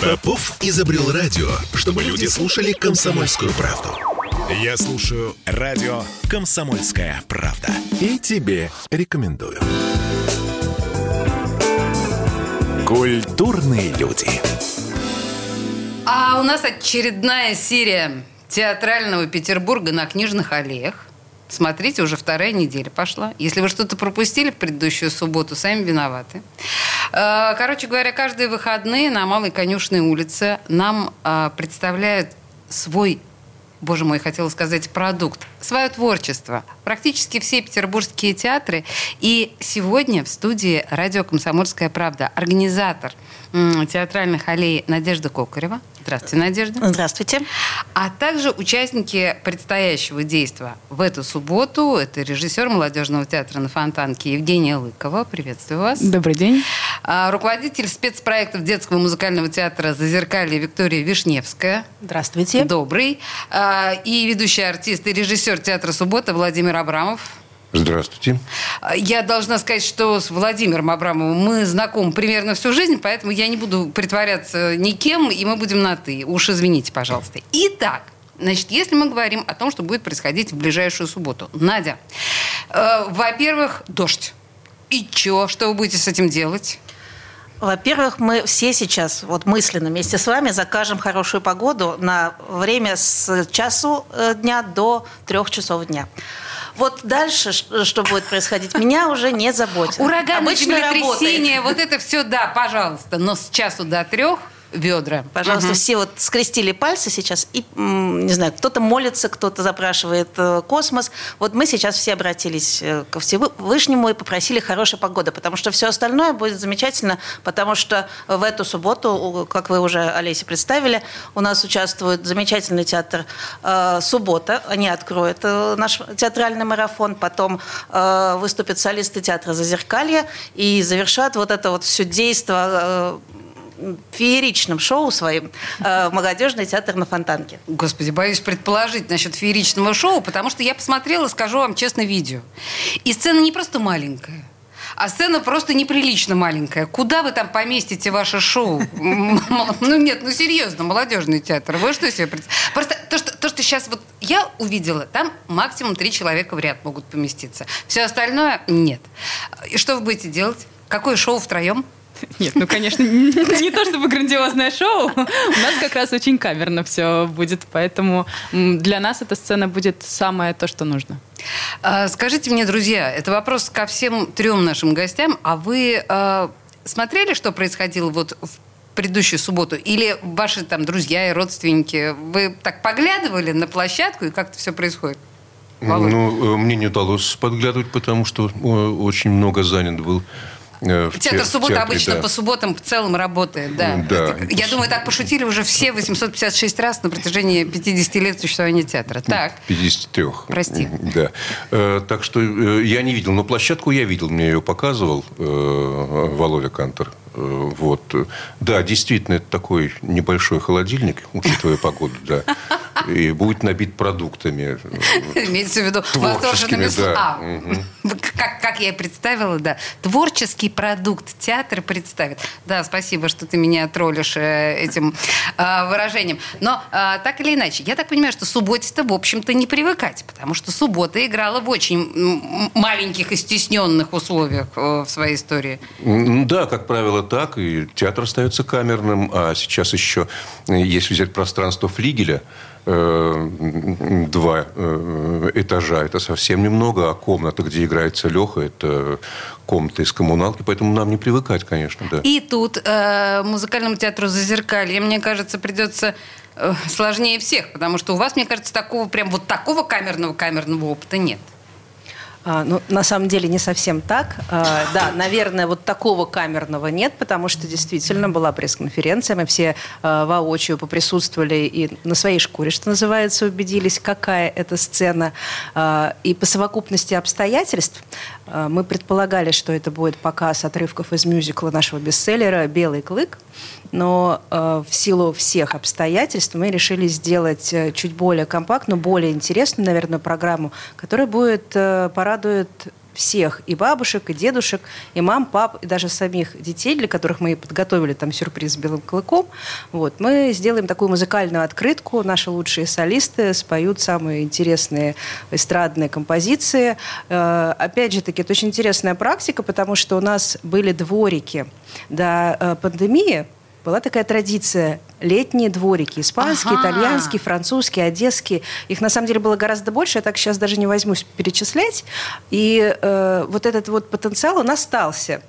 Попов изобрел радио, чтобы люди слушали комсомольскую правду. Я слушаю радио «Комсомольская правда». И тебе рекомендую. Культурные люди. А у нас очередная серия театрального Петербурга на книжных аллеях. Смотрите, уже вторая неделя пошла. Если вы что-то пропустили в предыдущую субботу, сами виноваты. Э, короче говоря, каждые выходные на Малой Конюшной улице нам э, представляют свой боже мой, хотела сказать, продукт, свое творчество. Практически все петербургские театры. И сегодня в студии радио «Комсомольская правда» организатор театральных аллей Надежда Кокарева. Здравствуйте, Надежда. Здравствуйте. А также участники предстоящего действия в эту субботу. Это режиссер молодежного театра на Фонтанке Евгения Лыкова. Приветствую вас. Добрый день. А, руководитель спецпроектов детского музыкального театра «Зазеркалье» Виктория Вишневская. Здравствуйте. Добрый. А, и ведущий артист и режиссер театра «Суббота» Владимир Абрамов. Здравствуйте. Я должна сказать, что с Владимиром Абрамовым мы знакомы примерно всю жизнь, поэтому я не буду притворяться никем, и мы будем на «ты». Уж извините, пожалуйста. Итак, Значит, если мы говорим о том, что будет происходить в ближайшую субботу. Надя, э, во-первых, дождь. И чё? Что вы будете с этим делать? Во-первых, мы все сейчас вот мысленно вместе с вами закажем хорошую погоду на время с часу э, дня до трех часов дня. Вот дальше, что будет происходить, меня уже не заботит. Ураганы, землетрясения, вот это все, да, пожалуйста. Но с часу до трех ведра. Пожалуйста, угу. все вот скрестили пальцы сейчас и, не знаю, кто-то молится, кто-то запрашивает э, космос. Вот мы сейчас все обратились э, ко Всевышнему и попросили хорошей погоды, потому что все остальное будет замечательно, потому что в эту субботу, как вы уже, Олеся, представили, у нас участвует замечательный театр э, «Суббота». Они откроют наш театральный марафон, потом выступят солисты театра «Зазеркалье» и завершат вот это вот все действие фееричным шоу своим э, молодежный театр на Фонтанке. Господи, боюсь предположить насчет фееричного шоу, потому что я посмотрела, скажу вам честно, видео. И сцена не просто маленькая. А сцена просто неприлично маленькая. Куда вы там поместите ваше шоу? Ну нет, ну серьезно, молодежный театр. Вы что себе представляете? Просто то что, то, что сейчас вот я увидела, там максимум три человека в ряд могут поместиться. Все остальное нет. И что вы будете делать? Какое шоу втроем? Нет, ну, конечно, не то чтобы грандиозное шоу. У нас как раз очень камерно все будет, поэтому для нас эта сцена будет самое то, что нужно. А, скажите мне, друзья, это вопрос ко всем трем нашим гостям. А вы а, смотрели, что происходило вот в предыдущую субботу? Или ваши там друзья и родственники, вы так поглядывали на площадку и как это все происходит? Володь? Ну, мне не удалось подглядывать, потому что э, очень много занят был в Театр суббота театре, обычно да. по субботам в целом работает, да. да. Я думаю, так пошутили уже все 856 раз на протяжении 50 лет существования театра. Так. 53. Прости. Да. Э, так что э, я не видел, но площадку я видел, мне ее показывал Володя Кантор. Вот. Да, действительно, это такой небольшой холодильник, учитывая погоду, да. И будет набит продуктами. Имеется в виду восторженными да. А, как, как я и представила, да. Творческий продукт театр представит. Да, спасибо, что ты меня троллишь э, этим э, выражением. Но э, так или иначе, я так понимаю, что субботе-то, в общем-то, не привыкать, потому что суббота играла в очень маленьких и стесненных условиях э, в своей истории. Да, как правило, так. И театр остается камерным. А сейчас еще, если взять пространство флигеля, Э, два э, этажа. Это совсем немного, а комната, где играется Леха, это комната из коммуналки, поэтому нам не привыкать, конечно, да. И тут э, музыкальному театру «Зазеркалье», мне кажется, придется э, сложнее всех, потому что у вас, мне кажется, такого прям вот такого камерного-камерного опыта нет. А, ну, на самом деле не совсем так. А, да, наверное, вот такого камерного нет, потому что действительно была пресс-конференция, мы все а, воочию поприсутствовали и на своей шкуре, что называется, убедились, какая это сцена. А, и по совокупности обстоятельств а, мы предполагали, что это будет показ отрывков из мюзикла нашего бестселлера «Белый клык», но э, в силу всех обстоятельств мы решили сделать э, чуть более компактную, более интересную, наверное, программу, которая будет э, порадует всех, и бабушек, и дедушек, и мам, пап, и даже самих детей, для которых мы подготовили там сюрприз с белым клыком. Вот. Мы сделаем такую музыкальную открытку. Наши лучшие солисты споют самые интересные эстрадные композиции. Э, опять же таки, это очень интересная практика, потому что у нас были дворики до э, пандемии, была такая традиция летние дворики. Испанские, ага. итальянские, французские, одесские. Их на самом деле было гораздо больше. Я так сейчас даже не возьмусь перечислять. И э, вот этот вот потенциал, он остался.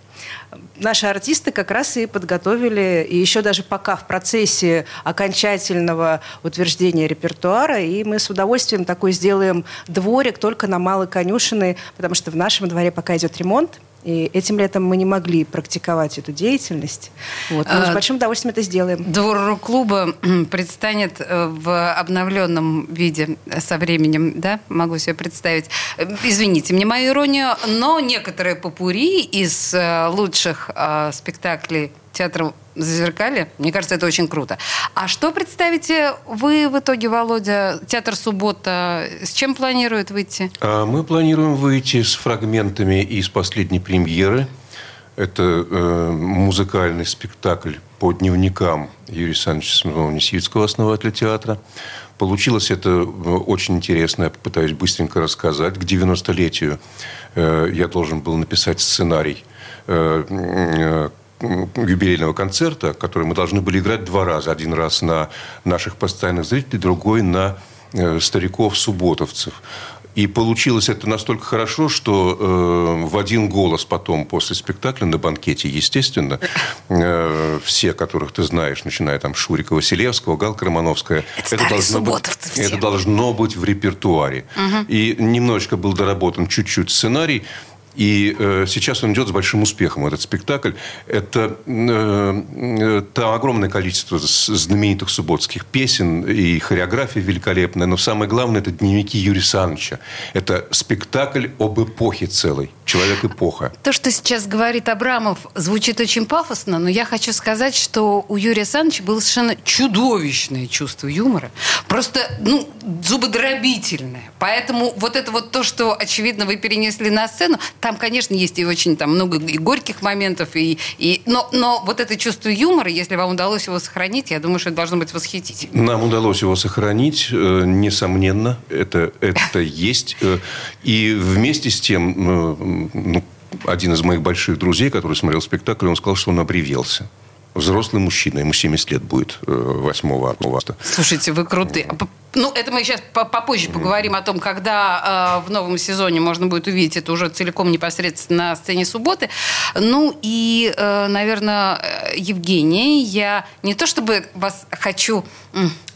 Наши артисты как раз и подготовили, и еще даже пока в процессе окончательного утверждения репертуара, и мы с удовольствием такой сделаем дворик только на Малой Конюшиной, потому что в нашем дворе пока идет ремонт, и этим летом мы не могли практиковать эту деятельность. Вот. Но а, с большим удовольствием это сделаем. Двор клуба предстанет э, в обновленном виде со временем, да, могу себе представить. Извините мне мою иронию, но некоторые попури из э, лучших э, спектаклей театра Зазеркалье. Мне кажется, это очень круто. А что представите вы в итоге, Володя? Театр «Суббота» с чем планирует выйти? А мы планируем выйти с фрагментами из последней премьеры. Это э, музыкальный спектакль по дневникам Юрия Александровича Смирнова-Несвицкого, основателя театра. Получилось это э, очень интересно. Я попытаюсь быстренько рассказать. К 90-летию э, я должен был написать сценарий э, э юбилейного концерта, который мы должны были играть два раза. Один раз на наших постоянных зрителей, другой на э, стариков-субботовцев. И получилось это настолько хорошо, что э, в один голос потом после спектакля на банкете, естественно, э, все, которых ты знаешь, начиная там Шурика Василевского, Галка Романовская, это, это, должно, быть, это должно быть в репертуаре. Угу. И немножечко был доработан чуть-чуть сценарий. И э, сейчас он идет с большим успехом, этот спектакль. Это э, э, там огромное количество знаменитых субботских песен и хореография великолепная. Но самое главное, это дневники Юрия Саныча. Это спектакль об эпохе целой. Человек-эпоха. То, что сейчас говорит Абрамов, звучит очень пафосно, но я хочу сказать, что у Юрия Саныча было совершенно чудовищное чувство юмора. Просто, ну, зубодробительное. Поэтому вот это вот то, что, очевидно, вы перенесли на сцену, там, конечно, есть и очень там много и горьких моментов, и, и, но, но вот это чувство юмора, если вам удалось его сохранить, я думаю, что это должно быть восхитительно. Нам удалось его сохранить, э, несомненно, это, это есть. Э, и вместе с тем, э, ну, один из моих больших друзей, который смотрел спектакль, он сказал, что он обревелся взрослый мужчина, ему 70 лет будет 8 августа. Слушайте, вы крутые. Ну, это мы сейчас попозже поговорим о том, когда э, в новом сезоне можно будет увидеть это уже целиком непосредственно на сцене субботы. Ну и, э, наверное, Евгений, я не то чтобы вас хочу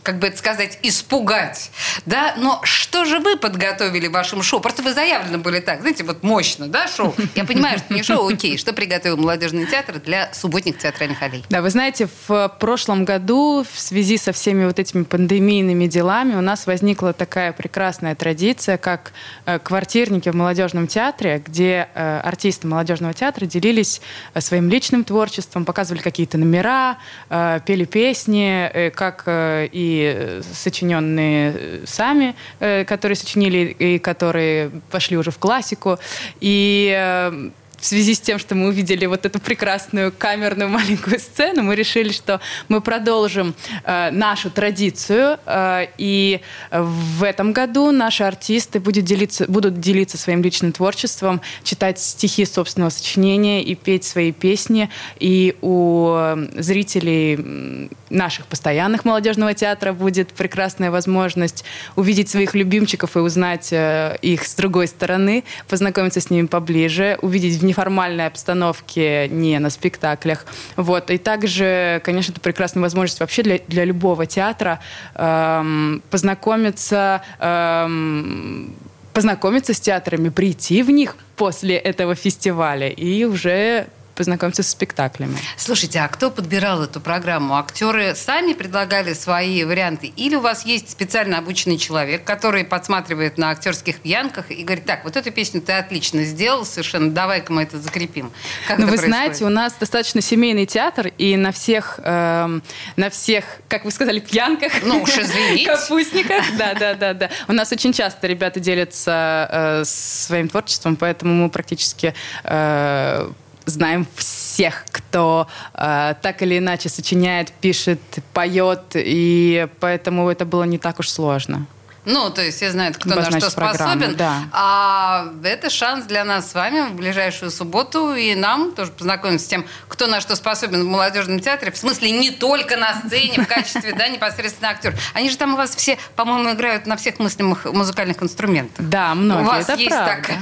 как бы это сказать, испугать, да, но что же вы подготовили в вашем шоу? Просто вы заявлены были так, знаете, вот мощно, да, шоу? Я понимаю, что не шоу, окей. Что приготовил молодежный театр для субботних театральных аллей? Да, вы знаете, в прошлом году в связи со всеми вот этими пандемийными делами у нас возникла такая прекрасная традиция, как э, квартирники в молодежном театре, где э, артисты молодежного театра делились э, своим личным творчеством, показывали какие-то номера, пели песни, как и сочиненные сами, которые сочинили и которые пошли уже в классику. И в связи с тем, что мы увидели вот эту прекрасную камерную маленькую сцену, мы решили, что мы продолжим э, нашу традицию. Э, и в этом году наши артисты будут делиться, будут делиться своим личным творчеством, читать стихи собственного сочинения и петь свои песни. И у зрителей наших постоянных молодежного театра будет прекрасная возможность увидеть своих любимчиков и узнать э, их с другой стороны, познакомиться с ними поближе, увидеть неформальной обстановке, не на спектаклях. Вот. И также, конечно, это прекрасная возможность вообще для, для любого театра эм, познакомиться эм, познакомиться с театрами, прийти в них после этого фестиваля и уже познакомиться с спектаклями. Слушайте, а кто подбирал эту программу? Актеры сами предлагали свои варианты? Или у вас есть специально обученный человек, который подсматривает на актерских пьянках и говорит, так, вот эту песню ты отлично сделал совершенно, давай-ка мы это закрепим. Как ну, вы происходит? знаете, у нас достаточно семейный театр, и на всех, э, на всех, как вы сказали, пьянках, ну уж капустниках, да, да, да, да. У нас очень часто ребята делятся э, своим творчеством, поэтому мы практически э, знаем всех, кто э, так или иначе сочиняет, пишет, поет, и поэтому это было не так уж сложно. Ну, то есть все знают, кто на что способен. Да. А это шанс для нас с вами в ближайшую субботу и нам тоже познакомиться с тем, кто на что способен в молодежном театре. В смысле, не только на сцене, в качестве, да, непосредственно актер. Они же там у вас все, по-моему, играют на всех мыслимых музыкальных инструментах. Да, многие. У вас это есть правда.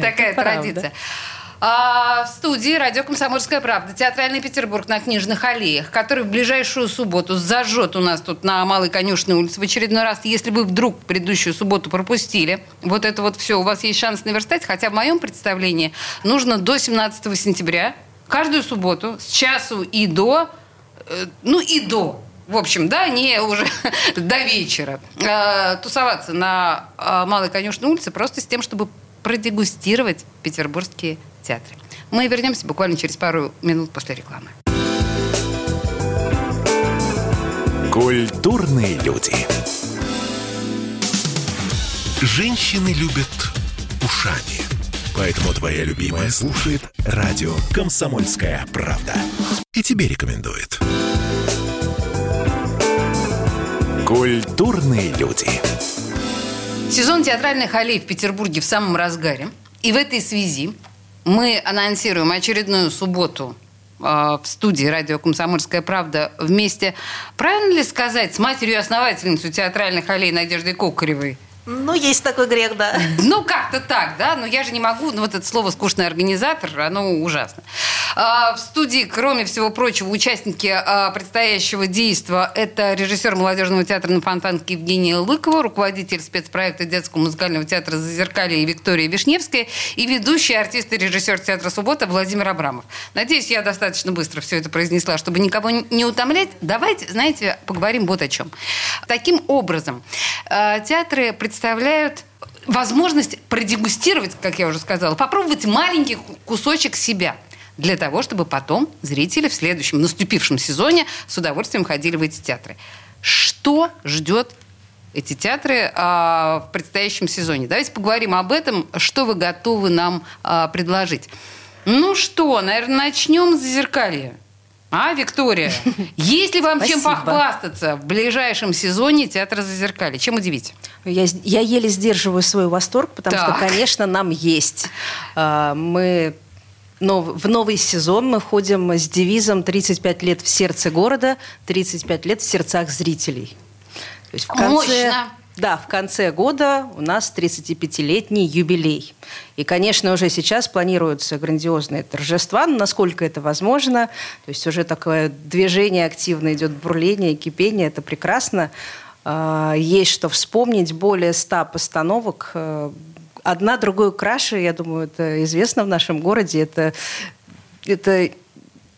такая традиция. А, в студии радио «Комсомольская правда» театральный Петербург на Книжных аллеях, который в ближайшую субботу зажжет у нас тут на Малой Конюшной улице в очередной раз. Если вы вдруг предыдущую субботу пропустили, вот это вот все, у вас есть шанс наверстать, хотя в моем представлении нужно до 17 сентября каждую субботу с часу и до, э, ну и до, в общем, да, не уже до вечера, э, тусоваться на э, Малой Конюшной улице просто с тем, чтобы продегустировать петербургские театре. Мы вернемся буквально через пару минут после рекламы. Культурные люди. Женщины любят ушами. Поэтому твоя любимая слушает радио «Комсомольская правда». И тебе рекомендует. Культурные люди. Сезон театральных аллей в Петербурге в самом разгаре. И в этой связи мы анонсируем очередную субботу э, в студии радио «Комсомольская правда» вместе, правильно ли сказать, с матерью-основательницей театральных аллей Надеждой Кокаревой – ну, есть такой грех, да. Ну, как-то так, да. Но я же не могу. Ну, вот это слово «скучный организатор», оно ужасно. А, в студии, кроме всего прочего, участники а, предстоящего действа – это режиссер молодежного театра на Фонтанке Евгения Лыкова, руководитель спецпроекта детского музыкального театра «Зазеркалье» Виктория Вишневская и ведущий артист и режиссер театра «Суббота» Владимир Абрамов. Надеюсь, я достаточно быстро все это произнесла, чтобы никого не утомлять. Давайте, знаете, поговорим вот о чем. Таким образом, а, театры представляют возможность продегустировать, как я уже сказала, попробовать маленький кусочек себя для того, чтобы потом зрители в следующем наступившем сезоне с удовольствием ходили в эти театры. Что ждет эти театры а, в предстоящем сезоне? Давайте поговорим об этом, что вы готовы нам а, предложить. Ну что, наверное, начнем с зеркалья. А, Виктория, есть ли вам Спасибо. чем похвастаться в ближайшем сезоне театра Зазеркалье? Чем удивить? Я, я еле сдерживаю свой восторг, потому так. что, конечно, нам есть. А, мы но в новый сезон мы входим с девизом «35 лет в сердце города, 35 лет в сердцах зрителей». То есть в конце... Мощно! Да, в конце года у нас 35-летний юбилей. И, конечно, уже сейчас планируются грандиозные торжества, но насколько это возможно. То есть уже такое движение активно идет, бурление, кипение, это прекрасно. А, есть что вспомнить, более 100 постановок. Э, одна другую краше, я думаю, это известно в нашем городе. Это, это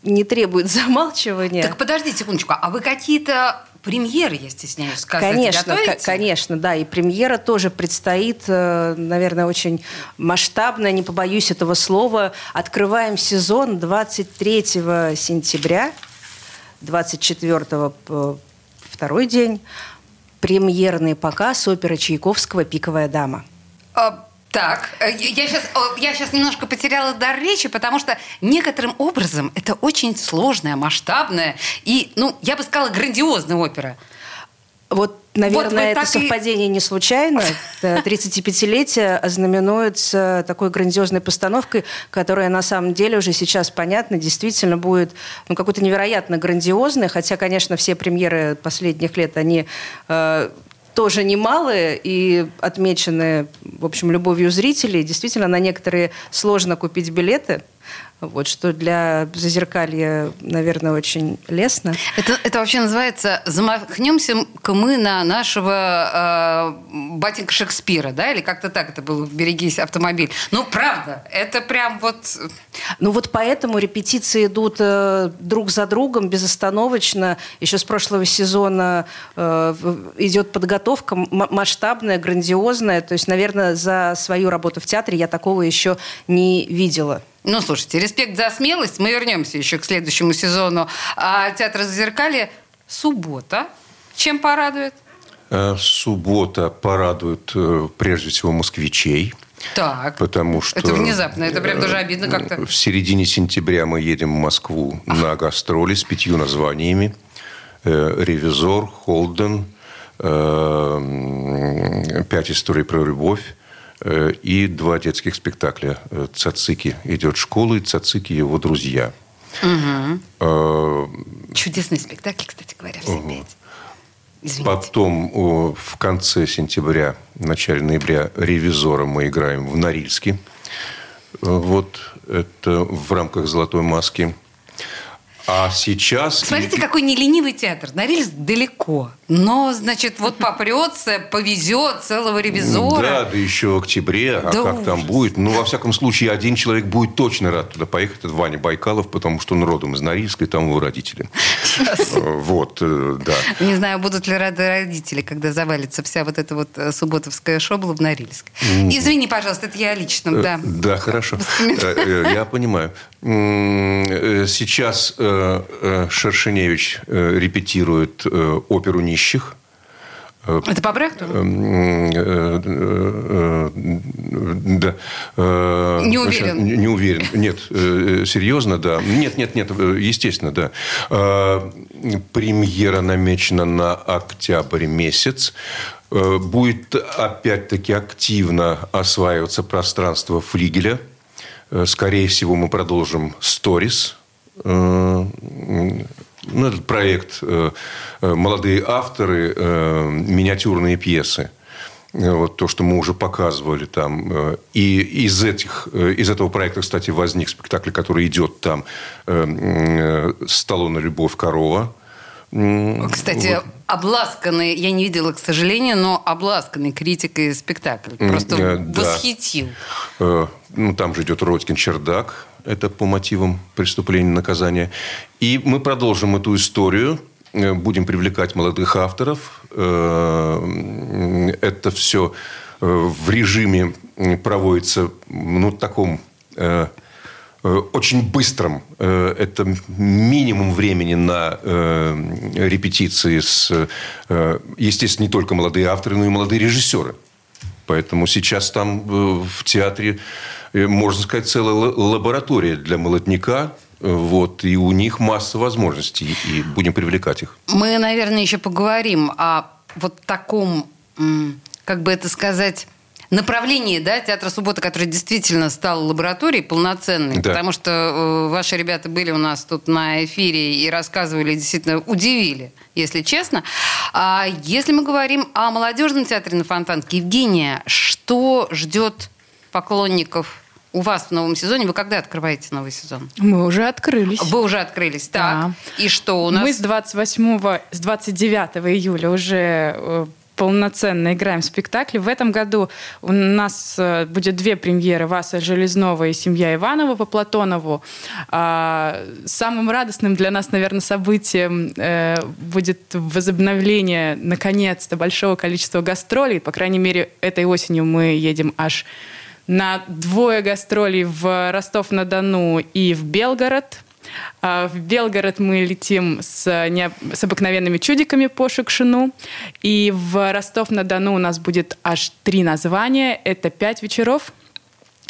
не требует замалчивания. Так подождите секундочку, а вы какие-то премьеры, я стесняюсь сказать, Конечно, конечно, да. И премьера тоже предстоит, э, наверное, очень масштабная, не побоюсь этого слова. Открываем сезон 23 сентября, 24 второй день. Премьерный показ оперы Чайковского «Пиковая дама». А, так, э, я сейчас, я сейчас немножко потеряла дар речи, потому что некоторым образом это очень сложная, масштабная и, ну, я бы сказала, грандиозная опера. Вот, наверное, вот это совпадение и... не случайно. 35-летие ознаменуется такой грандиозной постановкой, которая на самом деле уже сейчас понятно, действительно будет ну, какой-то невероятно грандиозной, хотя, конечно, все премьеры последних лет, они э, тоже немалые и отмечены, в общем, любовью зрителей. Действительно, на некоторые сложно купить билеты. Вот, что для зазеркалья, наверное, очень лестно. Это, это вообще называется «Замахнемся-ка мы на нашего э, батенька Шекспира, да, или как-то так это было «Берегись, автомобиль». Ну, правда, это прям вот... Ну, вот поэтому репетиции идут э, друг за другом, безостановочно. Еще с прошлого сезона э, идет подготовка масштабная, грандиозная. То есть, наверное, за свою работу в театре я такого еще не видела. Ну, слушайте, респект за смелость. Мы вернемся еще к следующему сезону. А театр «Зазеркалье» суббота. Чем порадует? Э, суббота порадует э, прежде всего москвичей. Так. Потому что... Это внезапно, это прям даже обидно как-то. В середине сентября мы едем в Москву на гастроли с пятью названиями. Э, «Ревизор», «Холден», «Пять историй про любовь», и два детских спектакля. «Цацики идет в школу» и «Цацики его друзья». Угу. Чудесные спектакли, кстати говоря, все пять. Извините. Потом в конце сентября, начале ноября «Ревизора» мы играем в Норильске. Вот это в рамках «Золотой маски». А сейчас... Смотрите, какой неленивый театр. Норильск далеко. Но, значит, вот попрется, повезет целого ревизора. Да, да еще в октябре. А да как ужас. там будет? Ну, во всяком случае, один человек будет точно рад туда поехать. Это Ваня Байкалов, потому что он родом из Норильска, и там его родители. Вот, э, да. Не знаю, будут ли рады родители, когда завалится вся вот эта вот э, субботовская шобла в Норильск. Извини, пожалуйста, это я лично, э, да. Да, хорошо. Я понимаю. Сейчас Шершеневич репетирует оперу «Не нищих. Э, Это по Брехту? Эм, э, э, да. Не уверен. Не уверен. Нет, серьезно, да. Нет, нет, нет, естественно, да. Премьера намечена на октябрь месяц. Будет опять-таки активно осваиваться пространство флигеля. Скорее всего, мы продолжим сторис ну, этот проект э, э, «Молодые авторы», э, миниатюрные пьесы. Вот то, что мы уже показывали там. И из, этих, из этого проекта, кстати, возник спектакль, который идет там «Сталлоне. Любовь. Корова». Кстати, вот. обласканный, я не видела, к сожалению, но обласканный критикой спектакль. Просто да. восхитил. Ну, там же идет Родькин чердак. Это по мотивам преступления наказания. И мы продолжим эту историю. Э, будем привлекать молодых авторов. Э, это все э, в режиме проводится ну, таком очень быстром. Это минимум времени на репетиции с, естественно, не только молодые авторы, но и молодые режиссеры. Поэтому сейчас там в театре можно сказать, целая лаборатория для молотника. Вот, и у них масса возможностей, и будем привлекать их. Мы, наверное, еще поговорим о вот таком, как бы это сказать, направлении да, театра суббота, который действительно стал лабораторией полноценной, да. потому что э, ваши ребята были у нас тут на эфире и рассказывали, действительно удивили, если честно. А если мы говорим о молодежном театре на Фонтанке, Евгения, что ждет поклонников у вас в новом сезоне. Вы когда открываете новый сезон? Мы уже открылись. Вы уже открылись, так. Да. И что у нас? Мы с 28, с 29 июля уже э, полноценно играем в спектакле. В этом году у нас э, будет две премьеры «Васа Железнова» и «Семья Иванова» по Платонову. А, самым радостным для нас, наверное, событием э, будет возобновление, наконец-то, большого количества гастролей. По крайней мере, этой осенью мы едем аж на двое гастролей в Ростов-на-Дону и в Белгород. А, в Белгород мы летим с, не, с обыкновенными чудиками по Шекшину. И в Ростов-на-Дону у нас будет аж три названия. Это пять вечеров –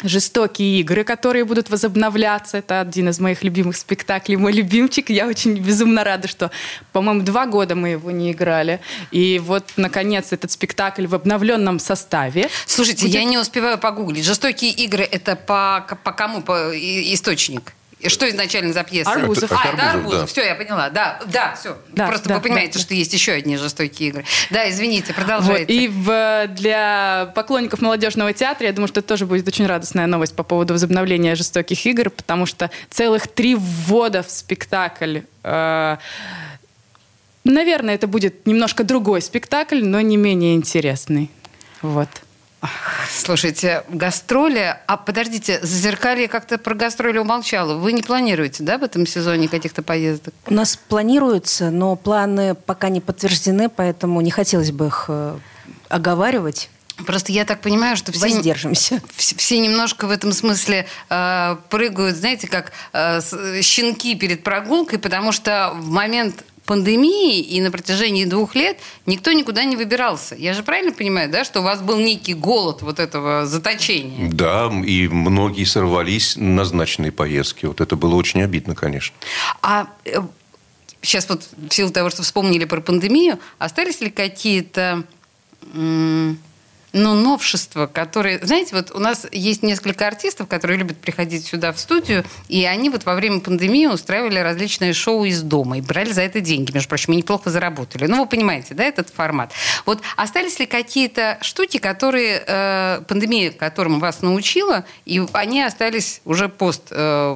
жестокие игры, которые будут возобновляться. Это один из моих любимых спектаклей, мой любимчик. Я очень безумно рада, что, по-моему, два года мы его не играли. И вот, наконец, этот спектакль в обновленном составе. Слушайте, будет... я не успеваю погуглить. Жестокие игры – это по, по кому по источник? Что изначально за пьеса? Арбузов. А, это Арбузов. Да. Все, я поняла. Да, да, все. Да, Просто да, вы понимаете, да, что есть еще одни жестокие игры. Да, извините, продолжайте. Вот. И в, для поклонников молодежного театра, я думаю, что это тоже будет очень радостная новость по поводу возобновления жестоких игр, потому что целых три ввода в спектакль э, Наверное, это будет немножко другой спектакль, но не менее интересный. Вот. Слушайте, гастроли... А подождите, Зазеркалье как-то про гастроли умолчало. Вы не планируете, да, в этом сезоне каких-то поездок? У нас планируется, но планы пока не подтверждены, поэтому не хотелось бы их э, оговаривать. Просто я так понимаю, что все, Воздержимся. все, все немножко в этом смысле э, прыгают, знаете, как э, щенки перед прогулкой, потому что в момент пандемии и на протяжении двух лет никто никуда не выбирался. Я же правильно понимаю, да, что у вас был некий голод вот этого заточения? Да, и многие сорвались на назначенные поездки. Вот это было очень обидно, конечно. А сейчас э, вот в силу того, что вспомнили про пандемию, остались ли какие-то ну, новшества, которые... Знаете, вот у нас есть несколько артистов, которые любят приходить сюда в студию, и они вот во время пандемии устраивали различные шоу из дома и брали за это деньги. Между прочим, и неплохо заработали. Ну, вы понимаете, да, этот формат. Вот остались ли какие-то штуки, которые э, пандемия, которым вас научила, и они остались уже пост э,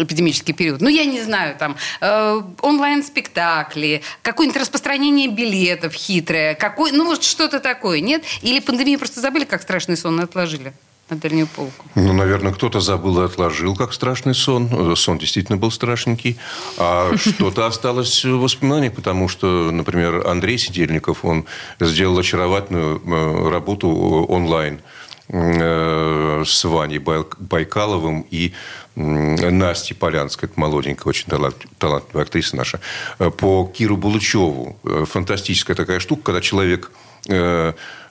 эпидемический период? Ну, я не знаю, там, э, онлайн-спектакли, какое-нибудь распространение билетов хитрое, какой, ну, вот что-то такое, нет? Или пандемия пандемии просто забыли, как страшный сон, отложили на дальнюю полку? Ну, наверное, кто-то забыл и отложил, как страшный сон. Сон действительно был страшненький. А что-то осталось в воспоминаниях, потому что, например, Андрей Сидельников, он сделал очаровательную э, работу онлайн э, с Ваней Байкаловым и Настей Полянской, это молоденькая, очень талантливая актриса наша, э, по Киру Булычеву. Фантастическая такая штука, когда человек Э,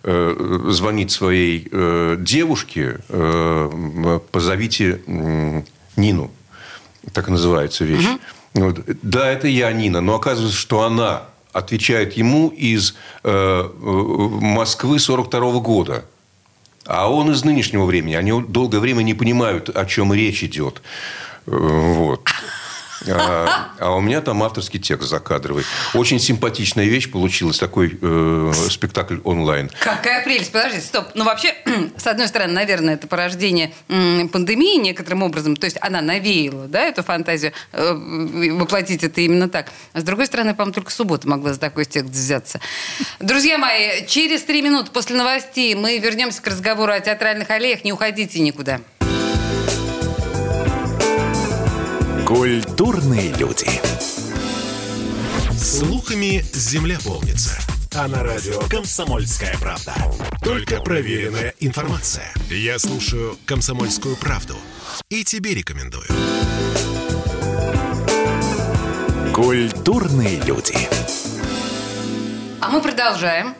звонит своей э, девушке, э, позовите Нину. Так называется вещь. Угу. Вот. Да, это я, Нина. Но оказывается, что она отвечает ему из Москвы 42 -го года. А он из нынешнего времени. Они долгое время не понимают, о чем речь идет. Вот. А, а у меня там авторский текст закадровый. Очень симпатичная вещь получилась, такой э, спектакль онлайн. Какая прелесть. Подожди, стоп. Ну, вообще, с одной стороны, наверное, это порождение пандемии некоторым образом. То есть она навеяла, да, эту фантазию. Э, воплотить это именно так. С другой стороны, по-моему, только суббота могла за такой текст взяться. Друзья мои, через три минуты после новостей мы вернемся к разговору о театральных аллеях. Не уходите никуда. Культурные люди. Слухами земля полнится. А на радио «Комсомольская правда». Только проверенная информация. Я слушаю «Комсомольскую правду» и тебе рекомендую. Культурные люди. А мы продолжаем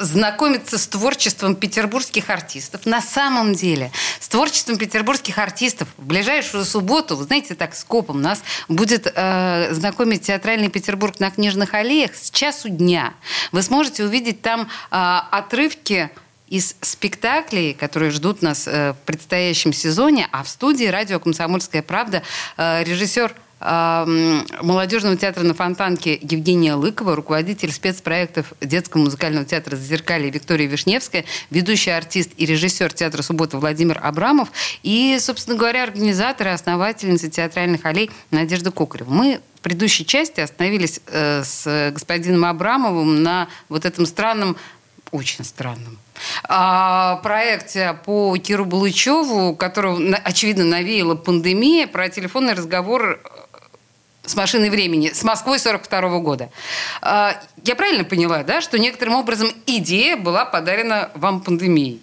знакомиться с творчеством петербургских артистов. На самом деле, с творчеством петербургских артистов в ближайшую субботу, вы знаете, так скопом нас будет э, знакомить театральный Петербург на Книжных аллеях с часу дня. Вы сможете увидеть там э, отрывки из спектаклей, которые ждут нас э, в предстоящем сезоне, а в студии радио «Комсомольская правда» э, режиссер молодежного театра на Фонтанке Евгения Лыкова, руководитель спецпроектов детского музыкального театра «Зазеркалье» Виктория Вишневская, ведущий артист и режиссер театра «Суббота» Владимир Абрамов и, собственно говоря, организатор и основательница театральных аллей Надежда Кокарева. Мы в предыдущей части остановились э, с господином Абрамовым на вот этом странном очень странном. А, проекте по Киру Булычеву, которого, очевидно, навеяла пандемия, про телефонный разговор с машиной времени, с Москвой 42 -го года. А, я правильно поняла, да, что некоторым образом идея была подарена вам пандемией?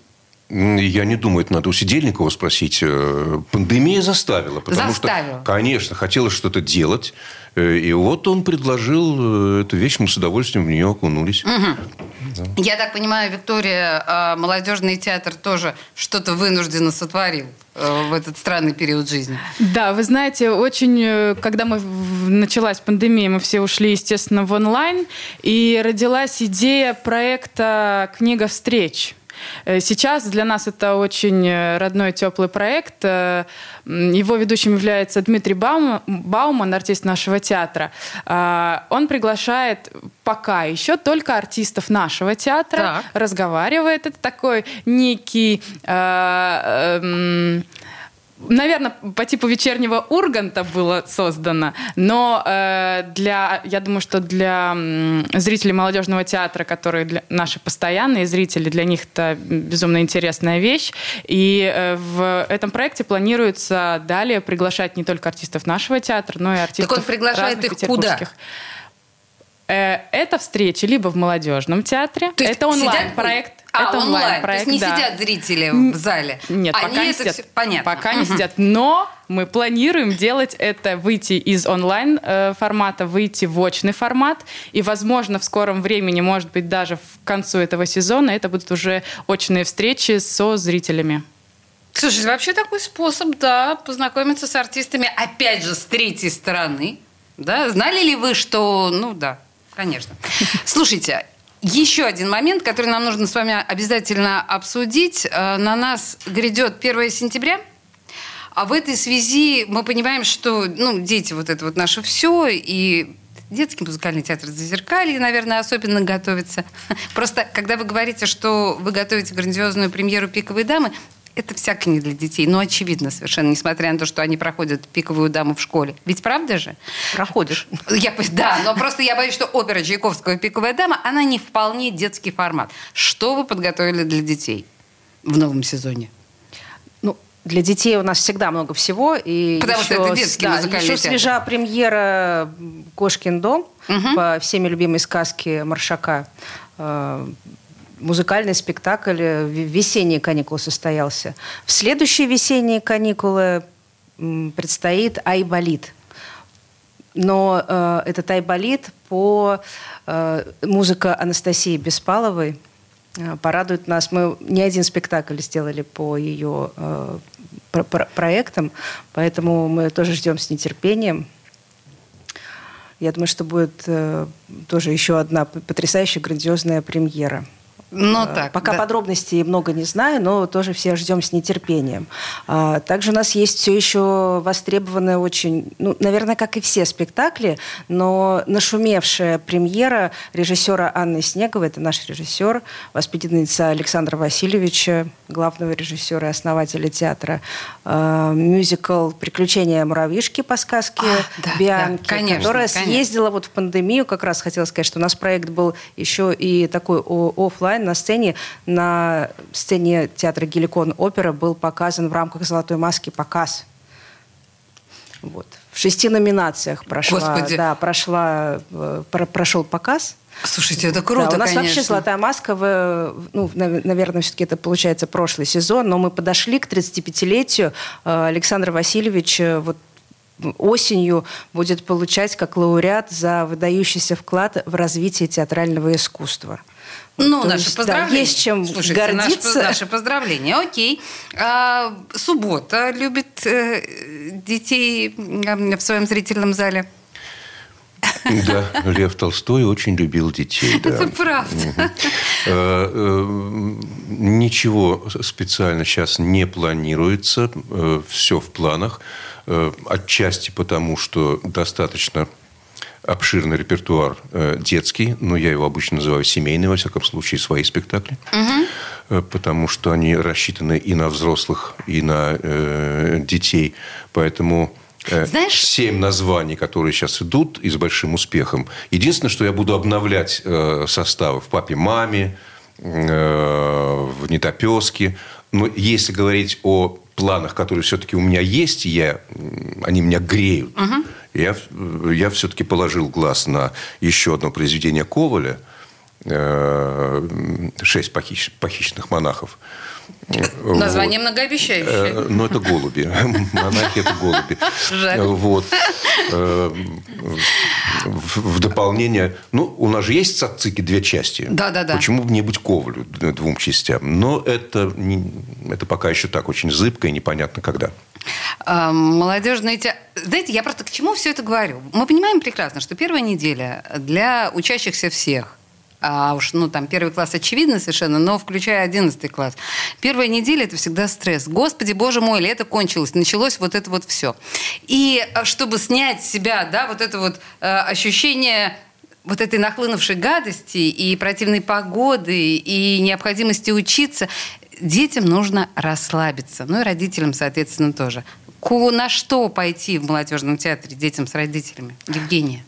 Я не думаю, это надо у Сидельникова спросить. Э, пандемия заставила. Потому заставила. что, конечно, хотелось что-то делать. Э, и вот он предложил э, эту вещь, мы с удовольствием в нее окунулись. Угу. Да. Я так понимаю, Виктория, а, молодежный театр тоже что-то вынужденно сотворил в этот странный период жизни. Да, вы знаете, очень, когда мы началась пандемия, мы все ушли, естественно, в онлайн, и родилась идея проекта «Книга встреч». Э, сейчас для нас это очень э, родной, теплый проект. Э, его ведущим является Дмитрий Баум, Бауман, артист нашего театра. Он приглашает пока еще только артистов нашего театра, так. разговаривает. Это такой некий... наверное, по типу вечернего Урганта было создано, но э, для, я думаю, что для зрителей молодежного театра, которые для, наши постоянные зрители, для них это безумно интересная вещь. И э, в этом проекте планируется далее приглашать не только артистов нашего театра, но и артистов Так он приглашает их куда? Э, это встречи либо в молодежном театре, То это онлайн-проект. А, это онлайн. Проект, То есть не да. сидят зрители в зале? Нет, Они пока не сидят. Все... Понятно. Пока угу. не сидят. Но мы планируем делать это, выйти из онлайн э, формата, выйти в очный формат. И, возможно, в скором времени, может быть, даже в концу этого сезона, это будут уже очные встречи со зрителями. Слушай, вообще такой способ, да, познакомиться с артистами, опять же, с третьей стороны. Да? Знали ли вы, что, ну да, конечно. Слушайте, еще один момент, который нам нужно с вами обязательно обсудить. Э, на нас грядет 1 сентября. А в этой связи мы понимаем, что ну, дети вот это вот наше все, и детский музыкальный театр «Зазеркалье», наверное, особенно готовится. Просто, когда вы говорите, что вы готовите грандиозную премьеру «Пиковой дамы», это всяко не для детей. Ну, очевидно совершенно, несмотря на то, что они проходят пиковую даму в школе. Ведь правда же? Проходишь. Я, да, но просто я боюсь, что опера Чайковского «Пиковая дама», она не вполне детский формат. Что вы подготовили для детей в новом сезоне? Ну, для детей у нас всегда много всего. И Потому еще, что это детский да, музыкальный еще театр. свежа премьера «Кошкин дом» угу. по всеми любимой сказке Маршака э, музыкальный спектакль э, «Весенние каникулы» состоялся. В следующие весенние каникулы предстоит «Айболит». Но э, этот «Айболит» по э, музыка Анастасии Беспаловой э, порадует нас. Мы не один спектакль сделали по ее э, про про проектам, поэтому мы тоже ждем с нетерпением. Я думаю, что будет э, тоже еще одна потрясающая, грандиозная премьера – ну, э, так, Пока да. подробностей много не знаю, но тоже все ждем с нетерпением. А, также у нас есть все еще востребованная очень, ну, наверное, как и все спектакли, но нашумевшая премьера режиссера Анны Снеговой, это наш режиссер, воспитанница Александра Васильевича, главного режиссера и основателя театра, а, мюзикл «Приключения муравьишки» по сказке а, да, Бианки, да, конечно, которая конечно. съездила вот в пандемию, как раз хотела сказать, что у нас проект был еще и такой офлайн онлайн на сцене. На сцене театра Геликон опера был показан в рамках «Золотой маски» показ. Вот. В шести номинациях прошла, Господи. да, прошла, э, про, прошел показ. Слушайте, это круто, да, У нас конечно. вообще «Золотая маска», в, ну, наверное, все-таки это получается прошлый сезон, но мы подошли к 35-летию. Э, Александр Васильевич э, вот осенью будет получать как лауреат за выдающийся вклад в развитие театрального искусства. Ну, То наши есть, поздравления. Да, есть чем Слушайте, гордиться. Наши, наши поздравления, окей. А, суббота любит э, детей в своем зрительном зале? Да, Лев Толстой очень любил детей. Да. Это правда. Угу. Ничего специально сейчас не планируется. Все в планах. Отчасти потому, что достаточно обширный репертуар э, детский, но я его обычно называю семейный, во всяком случае, свои спектакли, угу. потому что они рассчитаны и на взрослых, и на э, детей. Поэтому э, Знаешь... семь названий, которые сейчас идут и с большим успехом. Единственное, что я буду обновлять э, составы в «Папе-маме», э, в «Нетопеске». Но если говорить о планах, которые все-таки у меня есть, я, они меня греют. Угу я, я все-таки положил глаз на еще одно произведение Коваля э, «Шесть похищ, похищенных монахов». Название вот. многообещающее. Э, ну, это голуби. Монахи – это голуби. Жаль. Вот. Э, в дополнение... Ну, у нас же есть цацики две части. Да, да, да. Почему бы не быть Ковалю двум частям? Но это, это пока еще так очень зыбко и непонятно когда. А, молодежные те... Знаете, я просто к чему все это говорю? Мы понимаем прекрасно, что первая неделя для учащихся всех а уж, ну, там, первый класс очевидно совершенно, но включая одиннадцатый класс. Первая неделя – это всегда стресс. Господи, боже мой, лето кончилось, началось вот это вот все. И а, чтобы снять с себя, да, вот это вот э, ощущение вот этой нахлынувшей гадости и противной погоды, и необходимости учиться, детям нужно расслабиться. Ну и родителям, соответственно, тоже. На что пойти в молодежном театре детям с родителями? Евгения.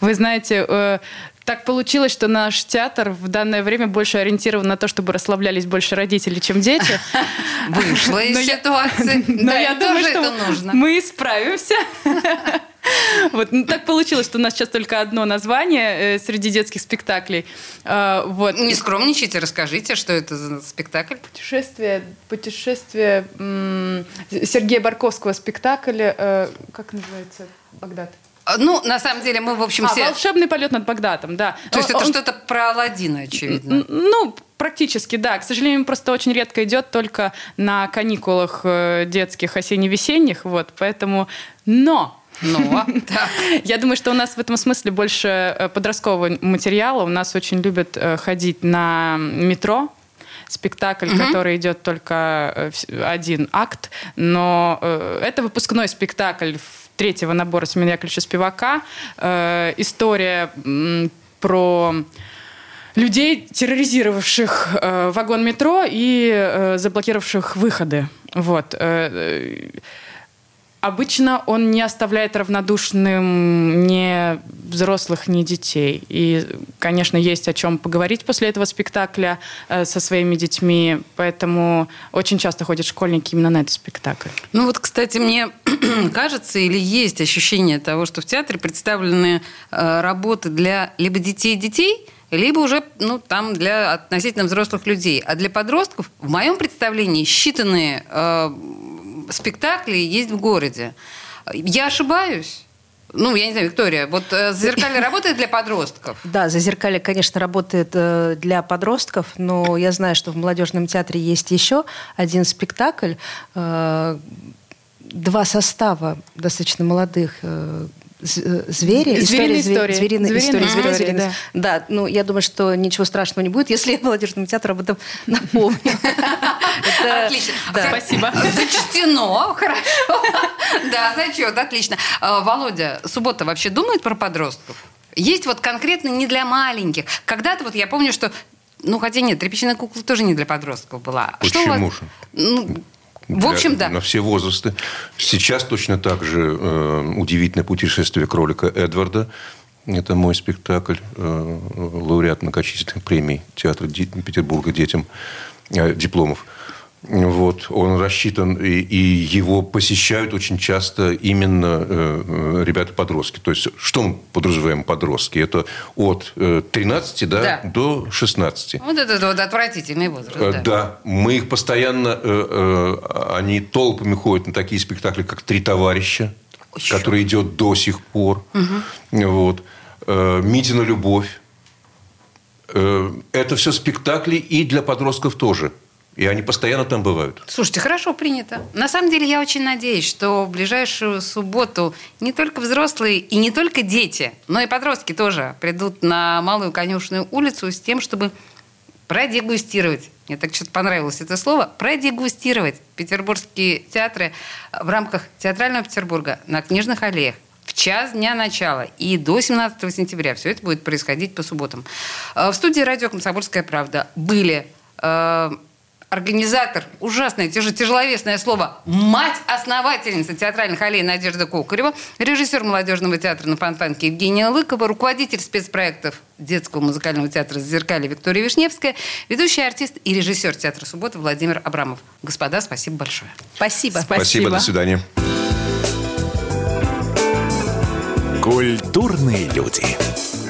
Вы знаете, э, так получилось, что наш театр в данное время больше ориентирован на то, чтобы расслаблялись больше родители, чем дети. Вышла из ситуации. Но я думаю, что мы справимся. Вот. Ну, так получилось, что у нас сейчас только одно название э, среди детских спектаклей. Э, вот. Не скромничайте, расскажите, что это за спектакль. Путешествие, путешествие м- Сергея Барковского спектакль. Э, как называется? Багдад. А, ну, на самом деле, мы, в общем, а, все... волшебный полет над Багдадом, да. То есть он, это что-то про Алладина, очевидно. Ну, практически, да. К сожалению, просто очень редко идет только на каникулах э, детских осенне-весенних, вот, поэтому... Но но, Я думаю, что у нас в этом смысле больше э, подросткового материала. У нас очень любят э, ходить на метро, спектакль, угу. который идет только один акт, но это выпускной спектакль третьего набора Семена Яковлевича Спивака. Э, история про людей, терроризировавших э, вагон метро и э, заблокировавших выходы. Вот. Э, обычно он не оставляет равнодушным ни взрослых, ни детей. И, конечно, есть о чем поговорить после этого спектакля э, со своими детьми, поэтому очень часто ходят школьники именно на этот спектакль. Ну вот, кстати, мне кажется или есть ощущение того, что в театре представлены э, работы для либо детей-детей, либо уже ну, там для относительно взрослых людей. А для подростков, в моем представлении, считанные э, спектакли есть в городе. Я ошибаюсь? Ну, я не знаю, Виктория, вот э, «Зазеркалье» работает для подростков? Да, «Зазеркалье», конечно, работает э, для подростков, но я знаю, что в молодежном театре есть еще один спектакль, э, два состава достаточно молодых Э, звери, история, история. Звериная, звериная история, история, звериная, да. да, ну, я думаю, что ничего страшного не будет, если я молодежному театру об этом напомню. Отлично. Спасибо. Зачтено. Хорошо. Да, зачет. Отлично. А, Володя, суббота вообще думает про подростков? Есть вот конкретно не для маленьких. Когда-то вот я помню, что ну, хотя нет, тряпичная кукла тоже не для подростков была. Почему же? Ну, в общем, да. На все возрасты. Сейчас точно так же э, удивительное путешествие кролика Эдварда. Это мой спектакль, э, лауреат многочисленных премий театра Петербурга детям э, дипломов. Вот, он рассчитан, и, и его посещают очень часто именно э, ребята-подростки. То есть, что мы подразумеваем подростки? Это от э, 13 да, да. до 16. Вот это вот отвратительный возраст. Э, да. да, мы их постоянно, э, э, они толпами ходят на такие спектакли, как «Три товарища», Еще. который идет до сих пор. Угу. Вот. Э, «Митина любовь». Э, это все спектакли и для подростков тоже – и они постоянно там бывают. Слушайте, хорошо принято. На самом деле я очень надеюсь, что в ближайшую субботу не только взрослые и не только дети, но и подростки тоже придут на Малую Конюшную улицу с тем, чтобы продегустировать. Мне так что-то понравилось это слово. Продегустировать петербургские театры в рамках Театрального Петербурга на Книжных аллеях в час дня начала и до 17 сентября. Все это будет происходить по субботам. Э, в студии радио «Комсомольская правда» были э, организатор, ужасное, тяж, тяжеловесное слово, мать-основательница театральных аллей Надежда Кокарева, режиссер молодежного театра на Фонтанке Евгения Лыкова, руководитель спецпроектов детского музыкального театра «Зеркали» Виктория Вишневская, ведущий артист и режиссер театра «Суббота» Владимир Абрамов. Господа, спасибо большое. Спасибо. Спасибо, спасибо до свидания. Культурные люди.